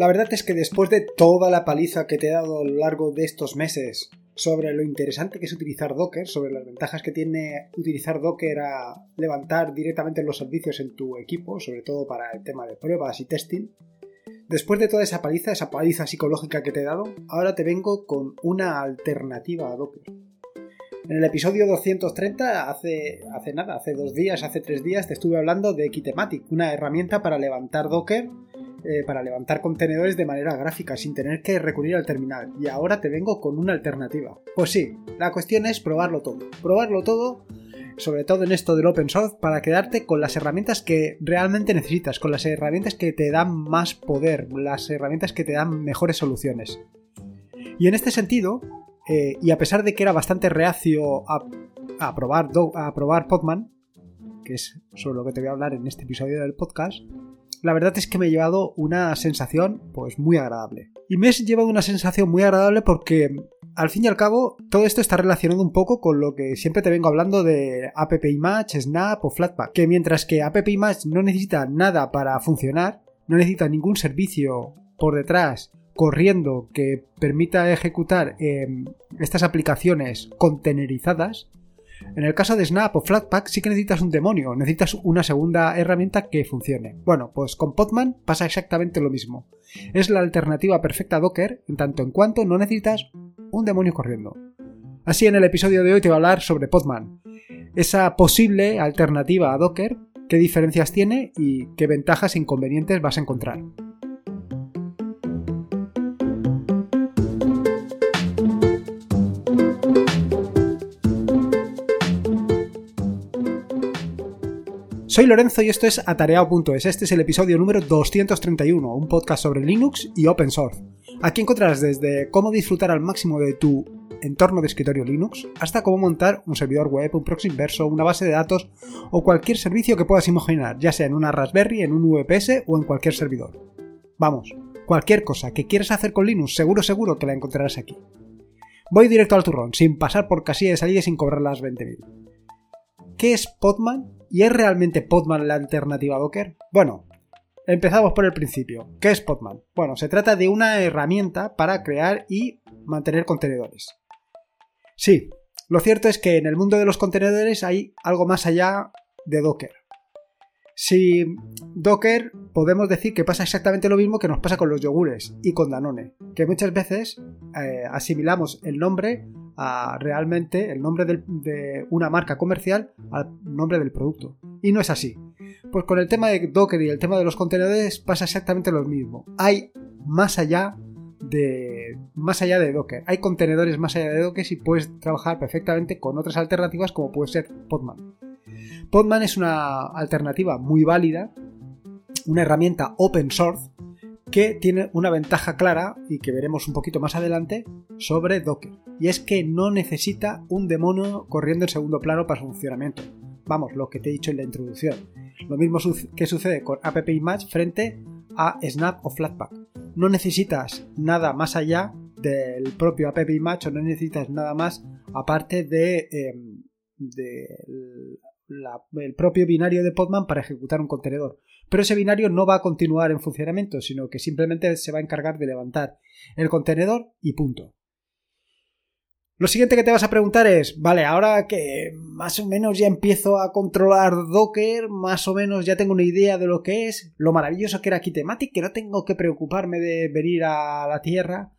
La verdad es que después de toda la paliza que te he dado a lo largo de estos meses sobre lo interesante que es utilizar Docker, sobre las ventajas que tiene utilizar Docker a levantar directamente los servicios en tu equipo, sobre todo para el tema de pruebas y testing, después de toda esa paliza, esa paliza psicológica que te he dado, ahora te vengo con una alternativa a Docker. En el episodio 230, hace, hace nada, hace dos días, hace tres días, te estuve hablando de Kitematic, una herramienta para levantar Docker, eh, para levantar contenedores de manera gráfica, sin tener que recurrir al terminal. Y ahora te vengo con una alternativa. Pues sí, la cuestión es probarlo todo. Probarlo todo, sobre todo en esto del open source, para quedarte con las herramientas que realmente necesitas, con las herramientas que te dan más poder, las herramientas que te dan mejores soluciones. Y en este sentido, eh, y a pesar de que era bastante reacio a, probar, a probar Podman, que es sobre lo que te voy a hablar en este episodio del podcast, la verdad es que me he llevado una sensación pues muy agradable. Y me he llevado una sensación muy agradable porque al fin y al cabo todo esto está relacionado un poco con lo que siempre te vengo hablando de App Image, Snap o Flatpak, que mientras que App Image no necesita nada para funcionar, no necesita ningún servicio por detrás corriendo que permita ejecutar em, estas aplicaciones contenerizadas, en el caso de Snap o Flatpak sí que necesitas un demonio, necesitas una segunda herramienta que funcione. Bueno, pues con Podman pasa exactamente lo mismo. Es la alternativa perfecta a Docker en tanto en cuanto no necesitas un demonio corriendo. Así en el episodio de hoy te voy a hablar sobre Podman, esa posible alternativa a Docker, qué diferencias tiene y qué ventajas e inconvenientes vas a encontrar. Soy Lorenzo y esto es Atareado.es. Este es el episodio número 231, un podcast sobre Linux y Open Source. Aquí encontrarás desde cómo disfrutar al máximo de tu entorno de escritorio Linux hasta cómo montar un servidor web, un proxy inverso, una base de datos o cualquier servicio que puedas imaginar, ya sea en una Raspberry, en un VPS o en cualquier servidor. Vamos, cualquier cosa que quieras hacer con Linux, seguro seguro que la encontrarás aquí. Voy directo al turrón, sin pasar por casilla de salida y sin cobrar las 20.000. ¿Qué es Podman? ¿Y es realmente Podman la alternativa a Docker? Bueno, empezamos por el principio. ¿Qué es Podman? Bueno, se trata de una herramienta para crear y mantener contenedores. Sí, lo cierto es que en el mundo de los contenedores hay algo más allá de Docker. Si Docker podemos decir que pasa exactamente lo mismo que nos pasa con los yogures y con Danone, que muchas veces eh, asimilamos el nombre realmente el nombre de una marca comercial al nombre del producto. Y no es así. Pues con el tema de Docker y el tema de los contenedores pasa exactamente lo mismo. Hay más allá de más allá de Docker. Hay contenedores más allá de Docker y puedes trabajar perfectamente con otras alternativas como puede ser Podman. Podman es una alternativa muy válida, una herramienta open source que tiene una ventaja clara y que veremos un poquito más adelante sobre Docker. Y es que no necesita un demonio corriendo en segundo plano para su funcionamiento. Vamos, lo que te he dicho en la introducción. Lo mismo que sucede con App Image frente a Snap o Flatpak. No necesitas nada más allá del propio App Image o no necesitas nada más aparte de, el propio binario de Podman para ejecutar un contenedor pero ese binario no va a continuar en funcionamiento, sino que simplemente se va a encargar de levantar el contenedor y punto. Lo siguiente que te vas a preguntar es, vale, ahora que más o menos ya empiezo a controlar Docker, más o menos ya tengo una idea de lo que es, lo maravilloso que era Kitematic, que no tengo que preocuparme de venir a la Tierra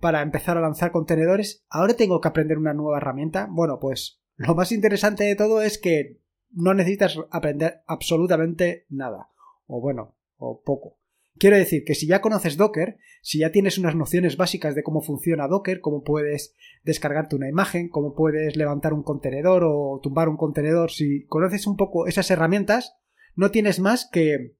para empezar a lanzar contenedores, ahora tengo que aprender una nueva herramienta. Bueno, pues lo más interesante de todo es que no necesitas aprender absolutamente nada o bueno, o poco. Quiero decir que si ya conoces Docker, si ya tienes unas nociones básicas de cómo funciona Docker, cómo puedes descargarte una imagen, cómo puedes levantar un contenedor o tumbar un contenedor, si conoces un poco esas herramientas, no tienes más que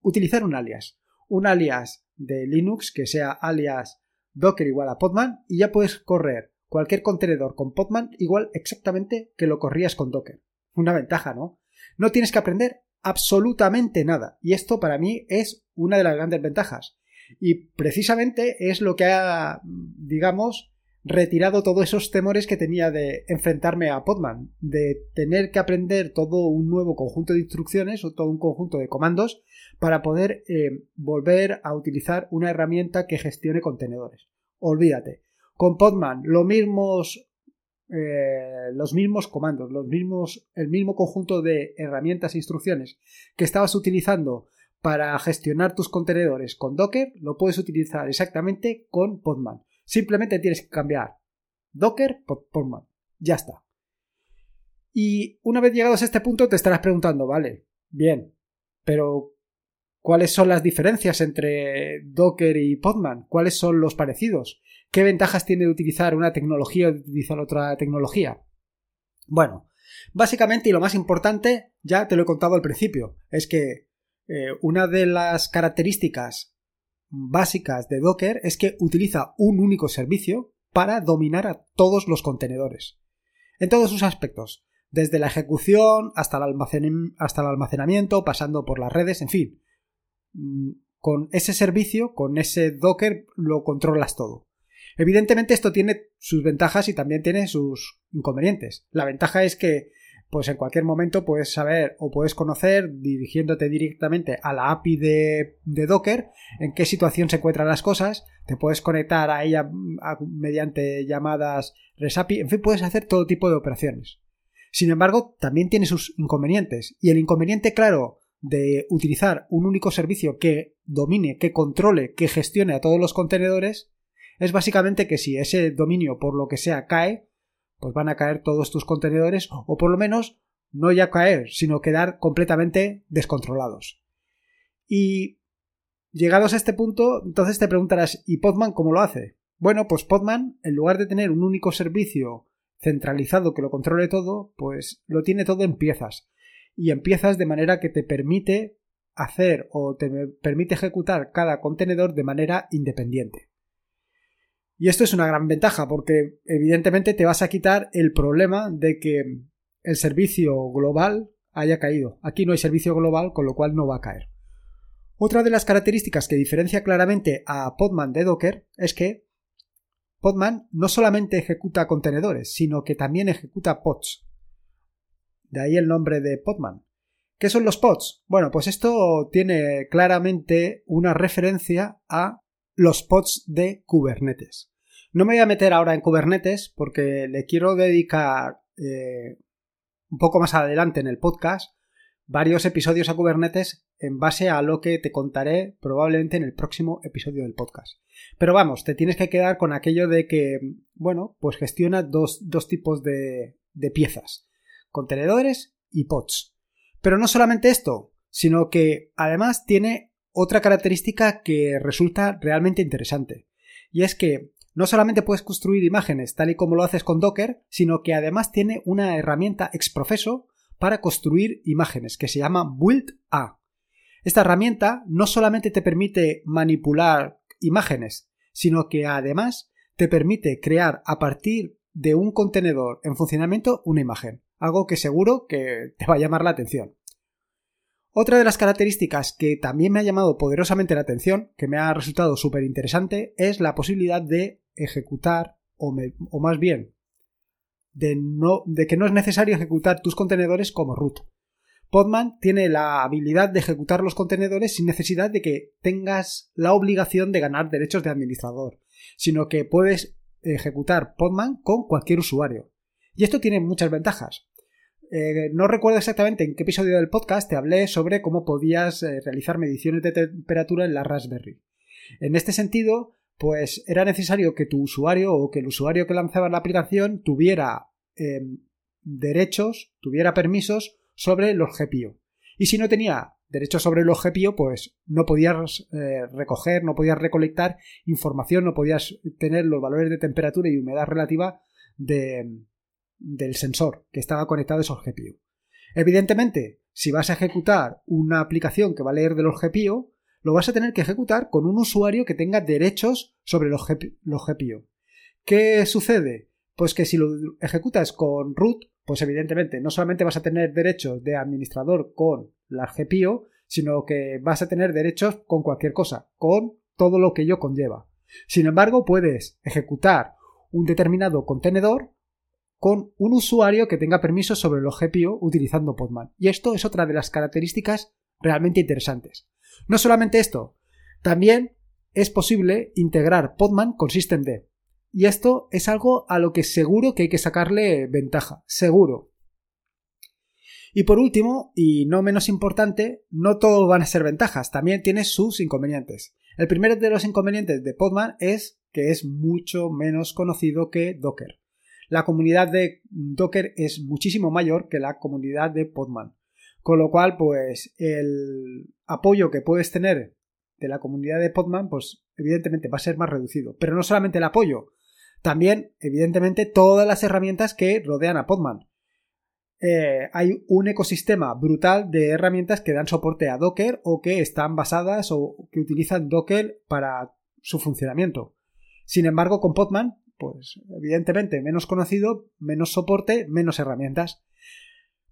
utilizar un alias. Un alias de Linux que sea alias Docker igual a Podman y ya puedes correr cualquier contenedor con Podman igual exactamente que lo corrías con Docker. Una ventaja, ¿no? No tienes que aprender absolutamente nada. Y esto para mí es una de las grandes ventajas. Y precisamente es lo que ha, digamos, retirado todos esos temores que tenía de enfrentarme a Podman, de tener que aprender todo un nuevo conjunto de instrucciones o todo un conjunto de comandos para poder eh, volver a utilizar una herramienta que gestione contenedores. Olvídate. Con Podman, lo mismos, eh, los mismos comandos, los mismos, el mismo conjunto de herramientas e instrucciones que estabas utilizando para gestionar tus contenedores con Docker, lo puedes utilizar exactamente con Podman. Simplemente tienes que cambiar Docker por Podman. Ya está. Y una vez llegados a este punto te estarás preguntando, vale, bien, pero ¿cuáles son las diferencias entre Docker y Podman? ¿Cuáles son los parecidos? ¿Qué ventajas tiene de utilizar una tecnología o de utilizar otra tecnología? Bueno, básicamente y lo más importante, ya te lo he contado al principio, es que eh, una de las características básicas de Docker es que utiliza un único servicio para dominar a todos los contenedores. En todos sus aspectos, desde la ejecución hasta el, almacenamiento, pasando por las redes, en fin. Mm, con ese servicio, con ese Docker, lo controlas todo. Evidentemente esto tiene sus ventajas y también tiene sus inconvenientes. La ventaja es que pues en cualquier momento puedes saber o puedes conocer dirigiéndote directamente a la API de, Docker en qué situación se encuentran las cosas, te puedes conectar a ella mediante llamadas RESAPI, en fin, puedes hacer todo tipo de operaciones. Sin embargo, también tiene sus inconvenientes y el inconveniente claro de utilizar un único servicio que domine, que controle, que gestione a todos los contenedores es básicamente que si ese dominio por lo que sea cae, pues van a caer todos tus contenedores o por lo menos no ya caer, sino quedar completamente descontrolados. Y llegados a este punto, entonces te preguntarás, ¿y Podman cómo lo hace? Bueno, pues Podman, en lugar de tener un único servicio centralizado que lo controle todo, pues lo tiene todo en piezas. Y en piezas de manera que te permite hacer o te permite ejecutar cada contenedor de manera independiente. Y esto es una gran ventaja porque evidentemente te vas a quitar el problema de que el servicio global haya caído. Aquí no hay servicio global, con lo cual no va a caer. Otra de las características que diferencia claramente a Podman de Docker es que Podman no solamente ejecuta contenedores, sino que también ejecuta pods. De ahí el nombre de Podman. ¿Qué son los pods? Bueno, pues esto tiene claramente una referencia a los pods de Kubernetes. No me voy a meter ahora en Kubernetes porque le quiero dedicar eh, un poco más adelante en el podcast varios episodios a Kubernetes en base a lo que te contaré probablemente en el próximo episodio del podcast. Pero vamos, te tienes que quedar con aquello de que, bueno, pues gestiona dos, dos tipos de, de piezas, contenedores y pods. Pero no solamente esto, sino que además tiene otra característica que resulta realmente interesante. Y es que no solamente puedes construir imágenes tal y como lo haces con Docker, sino que además tiene una herramienta exprofeso para construir imágenes que se llama Build A. Esta herramienta no solamente te permite manipular imágenes, sino que además te permite crear a partir de un contenedor en funcionamiento una imagen, algo que seguro que te va a llamar la atención. Otra de las características que también me ha llamado poderosamente la atención, que me ha resultado súper interesante, es la posibilidad de ejecutar, o, más bien, de que no es necesario ejecutar tus contenedores como root. Podman tiene la habilidad de ejecutar los contenedores sin necesidad de que tengas la obligación de ganar derechos de administrador, sino que puedes ejecutar Podman con cualquier usuario. Y esto tiene muchas ventajas. Eh, no recuerdo exactamente en qué episodio del podcast te hablé sobre cómo podías eh, realizar mediciones de temperatura en la Raspberry. En este sentido, pues era necesario que tu usuario o que el usuario que lanzaba la aplicación tuviera em, derechos, tuviera permisos sobre los GPIO. Y si no tenía derechos sobre los GPIO, pues no podías eh, recoger, no podías recolectar información, no podías tener los valores de temperatura y humedad relativa de, del sensor que estaba conectado a esos GPU. Evidentemente, si vas a ejecutar una aplicación que va a leer de los GPU, lo vas a tener que ejecutar con un usuario que tenga derechos sobre los, GPU. ¿Qué sucede? Pues que si lo ejecutas con root, pues evidentemente no solamente vas a tener derechos de administrador con la GPU, sino que vas a tener derechos con cualquier cosa, con todo lo que ello conlleva. Sin embargo, puedes ejecutar un determinado contenedor con un usuario que tenga permiso sobre el GPU utilizando Podman. Y esto es otra de las características realmente interesantes. No solamente esto, también es posible integrar Podman con systemd. Y esto es algo a lo que seguro que hay que sacarle ventaja, seguro. Y por último, y no menos importante, no todo van a ser ventajas, también tiene sus inconvenientes. El primero de los inconvenientes de Podman es que es mucho menos conocido que Docker. La comunidad de Docker es muchísimo mayor que la comunidad de Podman. Con lo cual, pues el apoyo que puedes tener de la comunidad de Podman, pues evidentemente va a ser más reducido. Pero no solamente el apoyo, también, evidentemente, todas las herramientas que rodean a Podman. Eh, hay un ecosistema brutal de herramientas que dan soporte a Docker o que están basadas o que utilizan Docker para su funcionamiento. Sin embargo, con Podman, pues evidentemente menos conocido, menos soporte, menos herramientas.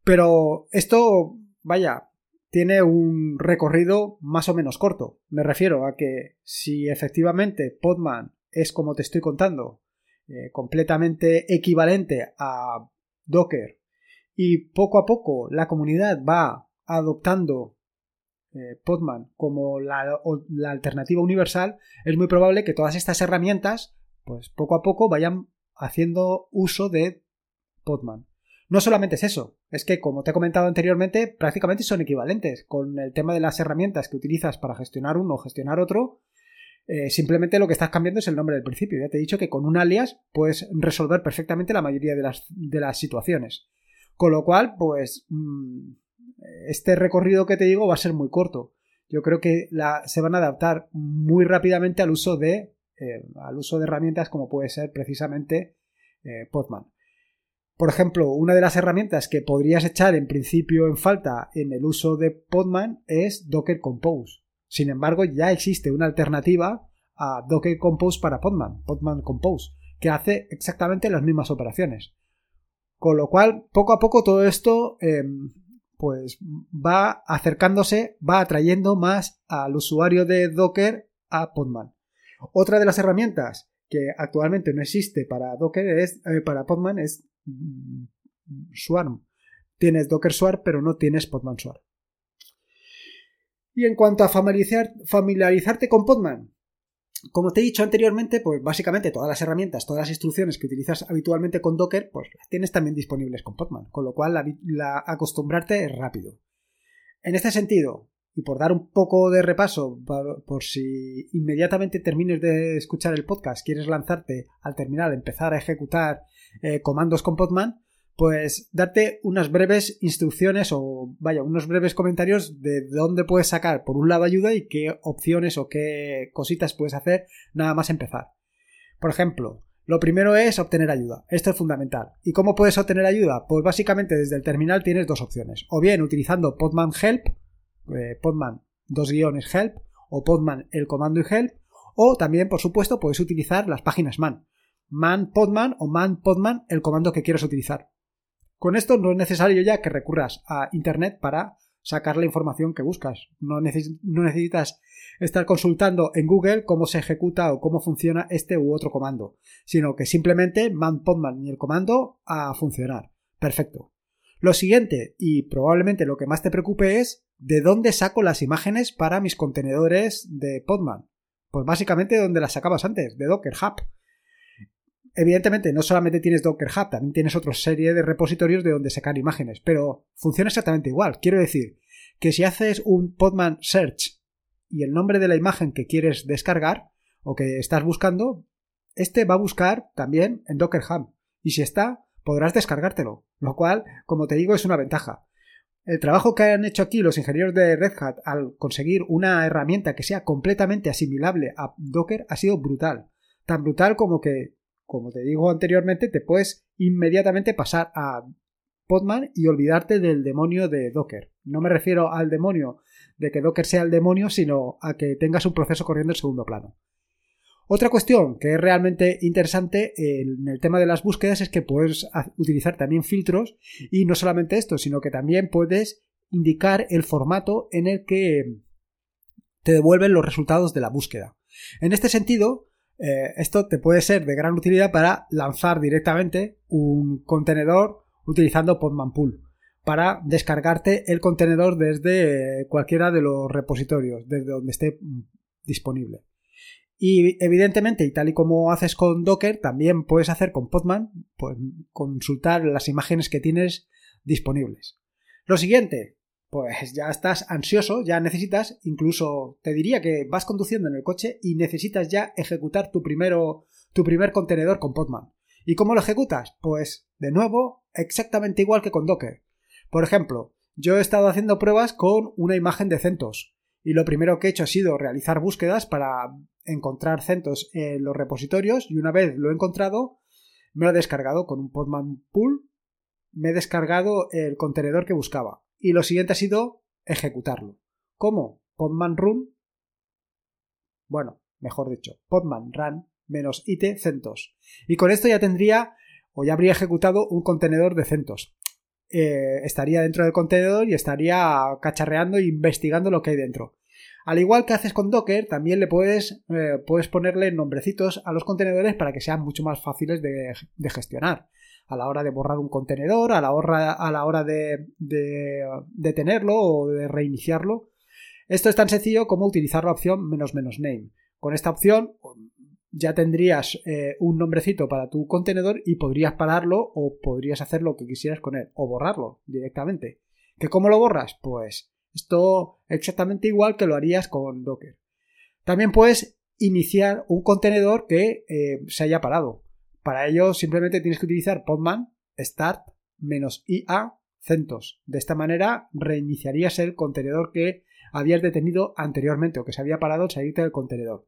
Pero esto, vaya, tiene un recorrido más o menos corto. Me refiero a que si efectivamente Podman es como te estoy contando, eh, completamente equivalente a Docker y poco a poco la comunidad va adoptando eh, Podman como la, la, alternativa universal, es muy probable que todas estas herramientas, pues poco a poco vayan haciendo uso de Podman. No solamente es eso, es que como te he comentado anteriormente, prácticamente son equivalentes. Con el tema de las herramientas que utilizas para gestionar uno o gestionar otro, eh, simplemente lo que estás cambiando es el nombre del principio. Ya te he dicho que con un alias puedes resolver perfectamente la mayoría de las, de las situaciones. Con lo cual, pues mm, este recorrido que te digo va a ser muy corto. Yo creo que se van a adaptar muy rápidamente al uso de, eh, al uso de herramientas como puede ser precisamente eh, Podman. Por ejemplo, una de las herramientas que podrías echar en principio en falta en el uso de Podman es Docker Compose. Sin embargo, ya existe una alternativa a Docker Compose para Podman, Podman Compose, que hace exactamente las mismas operaciones. Con lo cual, poco a poco todo esto em, pues va acercándose, va atrayendo más al usuario de Docker a Podman. Otra de las herramientas que actualmente no existe para Docker es eh, para Podman es mm, Swarm. Tienes Docker Swarm, pero no tienes Podman Swarm. Y en cuanto a familiarizarte con Podman, como te he dicho anteriormente, pues básicamente todas las herramientas, todas las instrucciones que utilizas habitualmente con Docker, pues las tienes también disponibles con Podman, con lo cual la, acostumbrarte es rápido. En este sentido, y por dar un poco de repaso, por, si inmediatamente termines de escuchar el podcast, quieres lanzarte al terminal, empezar a ejecutar eh, comandos con Podman, pues darte unas breves instrucciones o vaya, unos breves comentarios de dónde puedes sacar por un lado ayuda y qué opciones o qué cositas puedes hacer nada más empezar. Por ejemplo, lo primero es obtener ayuda. Esto es fundamental. ¿Y cómo puedes obtener ayuda? Pues básicamente desde el terminal tienes dos opciones. O bien utilizando Podman Help, eh, Podman dos guiones Help, o Podman el comando y Help, o también, por supuesto, puedes utilizar las páginas man. Man Podman o Man Podman el comando que quieras utilizar. Con esto no es necesario ya que recurras a Internet para sacar la información que buscas. No, necesitas estar consultando en Google cómo se ejecuta o cómo funciona este u otro comando, sino que simplemente man podman y el comando a funcionar. Perfecto. Lo siguiente, y probablemente lo que más te preocupe es de dónde saco las imágenes para mis contenedores de Podman. Pues básicamente donde las sacabas antes, de Docker Hub. Evidentemente, no solamente tienes Docker Hub, también tienes otra serie de repositorios de donde sacar imágenes, pero funciona exactamente igual. Quiero decir que si haces un Podman Search y el nombre de la imagen que quieres descargar o que estás buscando, este va a buscar también en Docker Hub. Y si está, podrás descargártelo, lo cual, como te digo, es una ventaja. El trabajo que han hecho aquí los ingenieros de Red Hat al conseguir una herramienta que sea completamente asimilable a Docker ha sido brutal. Tan brutal como que como te digo anteriormente, te puedes inmediatamente pasar a Podman y olvidarte del demonio de Docker. No me refiero al demonio de que Docker sea el demonio, sino a que tengas un proceso corriendo en segundo plano. Otra cuestión que es realmente interesante en el tema de las búsquedas es que puedes utilizar también filtros y no solamente esto, sino que también puedes indicar el formato en el que te devuelven los resultados de la búsqueda. En este sentido, Eh, esto te puede ser de gran utilidad para lanzar directamente un contenedor utilizando Podman Pool para descargarte el contenedor desde eh, cualquiera de los repositorios, desde donde esté mm, disponible. Y evidentemente, y tal y como haces con Docker, también puedes hacer con Podman, pues consultar las imágenes que tienes disponibles. Lo siguiente, pues ya estás ansioso, ya necesitas, incluso te diría que vas conduciendo en el coche y necesitas ya ejecutar tu, primero, tu primer contenedor con Podman. ¿Y cómo lo ejecutas? Pues, de nuevo, exactamente igual que con Docker. Por ejemplo, yo he estado haciendo pruebas con una imagen de CentOS y lo primero que he hecho ha sido realizar búsquedas para encontrar CentOS en los repositorios y una vez lo he encontrado, me lo he descargado con un Podman Pool, me he descargado el contenedor que buscaba y lo siguiente ha sido ejecutarlo. ¿Cómo? Podman Run, bueno, mejor dicho, Podman Run menos IT CentOS. Y con esto ya tendría o ya habría ejecutado un contenedor de CentOS. Eh, estaría dentro del contenedor y estaría cacharreando e investigando lo que hay dentro. Al igual que haces con Docker, también le puedes, eh, puedes ponerle nombrecitos a los contenedores para que sean mucho más fáciles de, gestionar. A la hora de borrar un contenedor, a la hora, a la hora de, de, tenerlo o de reiniciarlo. Esto es tan sencillo como utilizar la opción menos menos name. Con esta opción ya tendrías eh, un nombrecito para tu contenedor y podrías pararlo o podrías hacer lo que quisieras con él o borrarlo directamente. ¿Que cómo lo borras? Pues esto exactamente igual que lo harías con Docker. También puedes iniciar un contenedor que eh, se haya parado. Para ello simplemente tienes que utilizar podman start -ia centos. De esta manera reiniciarías el contenedor que habías detenido anteriormente o que se había parado al salirte del contenedor.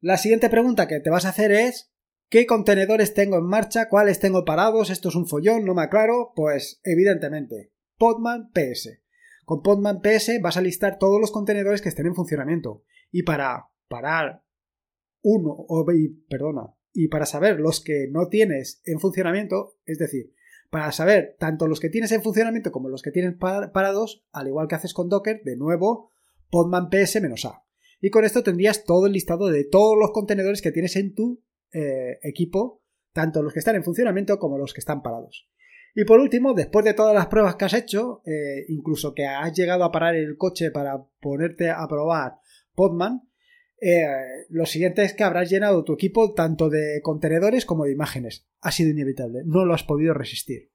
La siguiente pregunta que te vas a hacer es ¿qué contenedores tengo en marcha? ¿Cuáles tengo parados? ¿Esto es un follón? ¿No me aclaro? Pues evidentemente, Podman PS. Con Podman PS vas a listar todos los contenedores que estén en funcionamiento. Y para parar uno, o, perdona, y para saber los que no tienes en funcionamiento, es decir, para saber tanto los que tienes en funcionamiento como los que tienes parados, al igual que haces con Docker, de nuevo, Podman PS-A. Y con esto tendrías todo el listado de todos los contenedores que tienes en tu eh, equipo, tanto los que están en funcionamiento como los que están parados. Y por último, después de todas las pruebas que has hecho, eh, incluso que has llegado a parar el coche para ponerte a probar Podman, eh, lo siguiente es que habrás llenado tu equipo tanto de contenedores como de imágenes. Ha sido inevitable, no lo has podido resistir.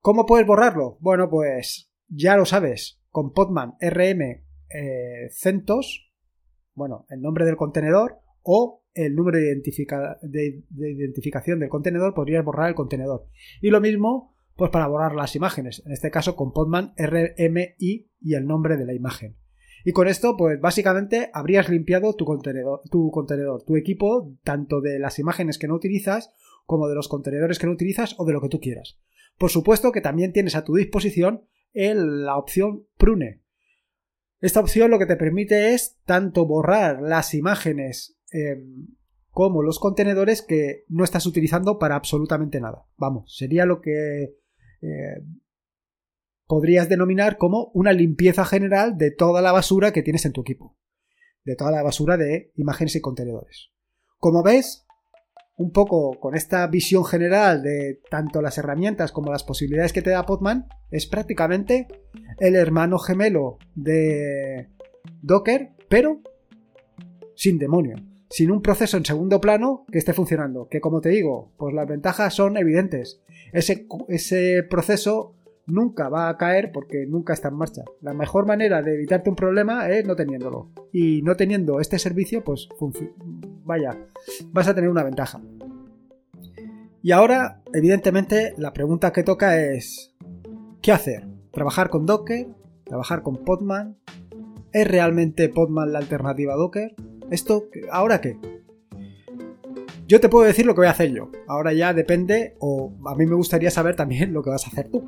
¿Cómo puedes borrarlo? Bueno, pues ya lo sabes, con Podman RM CentOS bueno, el nombre del contenedor o el número de, identificación del contenedor, podrías borrar el contenedor. Y lo mismo, pues para borrar las imágenes, en este caso con Podman RMI y el nombre de la imagen. Y con esto, pues básicamente habrías limpiado tu contenedor, tu contenedor, tu equipo, tanto de las imágenes que no utilizas, como de los contenedores que no utilizas o de lo que tú quieras. Por supuesto que también tienes a tu disposición la opción Prune, esta opción lo que te permite es tanto borrar las imágenes em, como los contenedores que no estás utilizando para absolutamente nada. Vamos, sería lo que eh, podrías denominar como una limpieza general de toda la basura que tienes en tu equipo. De toda la basura de imágenes y contenedores. Como ves, un poco con esta visión general de tanto las herramientas como las posibilidades que te da Podman, es prácticamente el hermano gemelo de Docker, pero sin demonio, sin un proceso en segundo plano que esté funcionando. Que como te digo, pues las ventajas son evidentes. Ese, proceso nunca va a caer porque nunca está en marcha. La mejor manera de evitarte un problema es no teniéndolo. Y no teniendo este servicio, pues vaya, vas a tener una ventaja. Y ahora, evidentemente, la pregunta que toca es, ¿qué hacer? ¿Trabajar con Docker? ¿Trabajar con Podman? ¿Es realmente Podman la alternativa a Docker? ¿Esto? ¿Ahora qué? Yo te puedo decir lo que voy a hacer yo. Ahora ya depende, o a mí me gustaría saber también lo que vas a hacer tú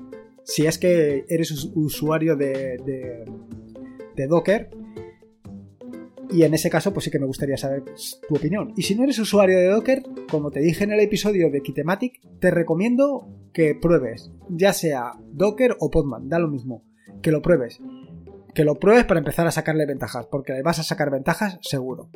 si es que eres usuario de, de, Docker. Y en ese caso, pues sí que me gustaría saber tu opinión. Y si no eres usuario de Docker, como te dije en el episodio de Kitematic, te recomiendo que pruebes, ya sea Docker o Podman, da lo mismo, que lo pruebes. Que lo pruebes para empezar a sacarle ventajas, porque le vas a sacar ventajas seguro.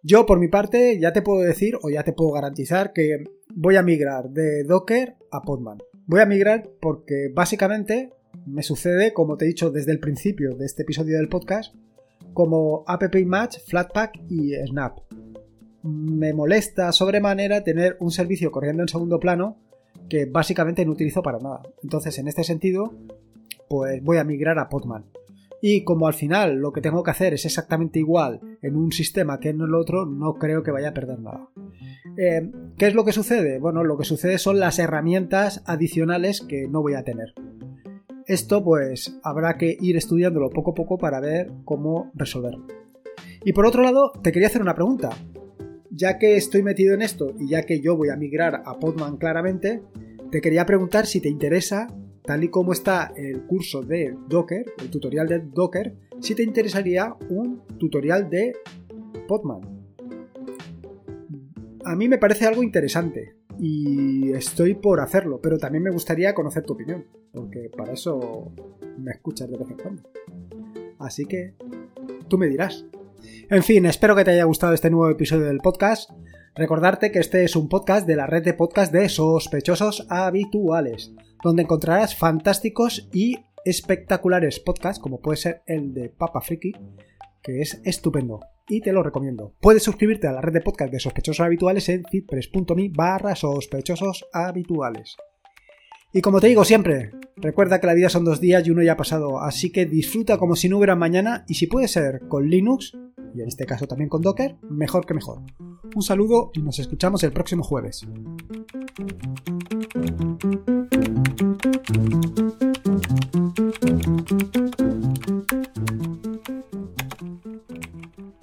Yo, por mi parte, ya te puedo decir o ya te puedo garantizar que voy a migrar de Docker a Podman. Voy a migrar porque básicamente me sucede, como te he dicho desde el principio de este episodio del podcast, como AppImage, Flatpak y Snap. Me molesta sobremanera tener un servicio corriendo en segundo plano que básicamente no utilizo para nada. Entonces, en este sentido, pues voy a migrar a Podman. Y como al final lo que tengo que hacer es exactamente igual en un sistema que en el otro, no creo que vaya a perder nada. Eh, ¿Qué es lo que sucede? Bueno, lo que sucede son las herramientas adicionales que no voy a tener. Esto pues habrá que ir estudiándolo poco a poco para ver cómo resolverlo. Y por otro lado, te quería hacer una pregunta. Ya que estoy metido en esto y ya que yo voy a migrar a Podman claramente, te quería preguntar si te interesa tal y como está el curso de Docker, el tutorial de Docker, si te interesaría un tutorial de Podman. A mí me parece algo interesante y estoy por hacerlo, pero también me gustaría conocer tu opinión, porque para eso me escuchas de vez en cuando. Así que tú me dirás. En fin, espero que te haya gustado este nuevo episodio del podcast. Recordarte que este es un podcast de la red de podcast de sospechosos habituales donde encontrarás fantásticos y espectaculares podcasts, como puede ser el de Papa Friki, que es estupendo y te lo recomiendo. Puedes suscribirte a la red de podcast de sospechosos habituales en fitpress.me barra sospechosos habituales. Y como te digo siempre, recuerda que la vida son dos días y uno ya ha pasado, así que disfruta como si no hubiera mañana y si puede ser con Linux, y en este caso también con Docker, mejor que mejor. Un saludo y nos escuchamos el próximo jueves. Thank you.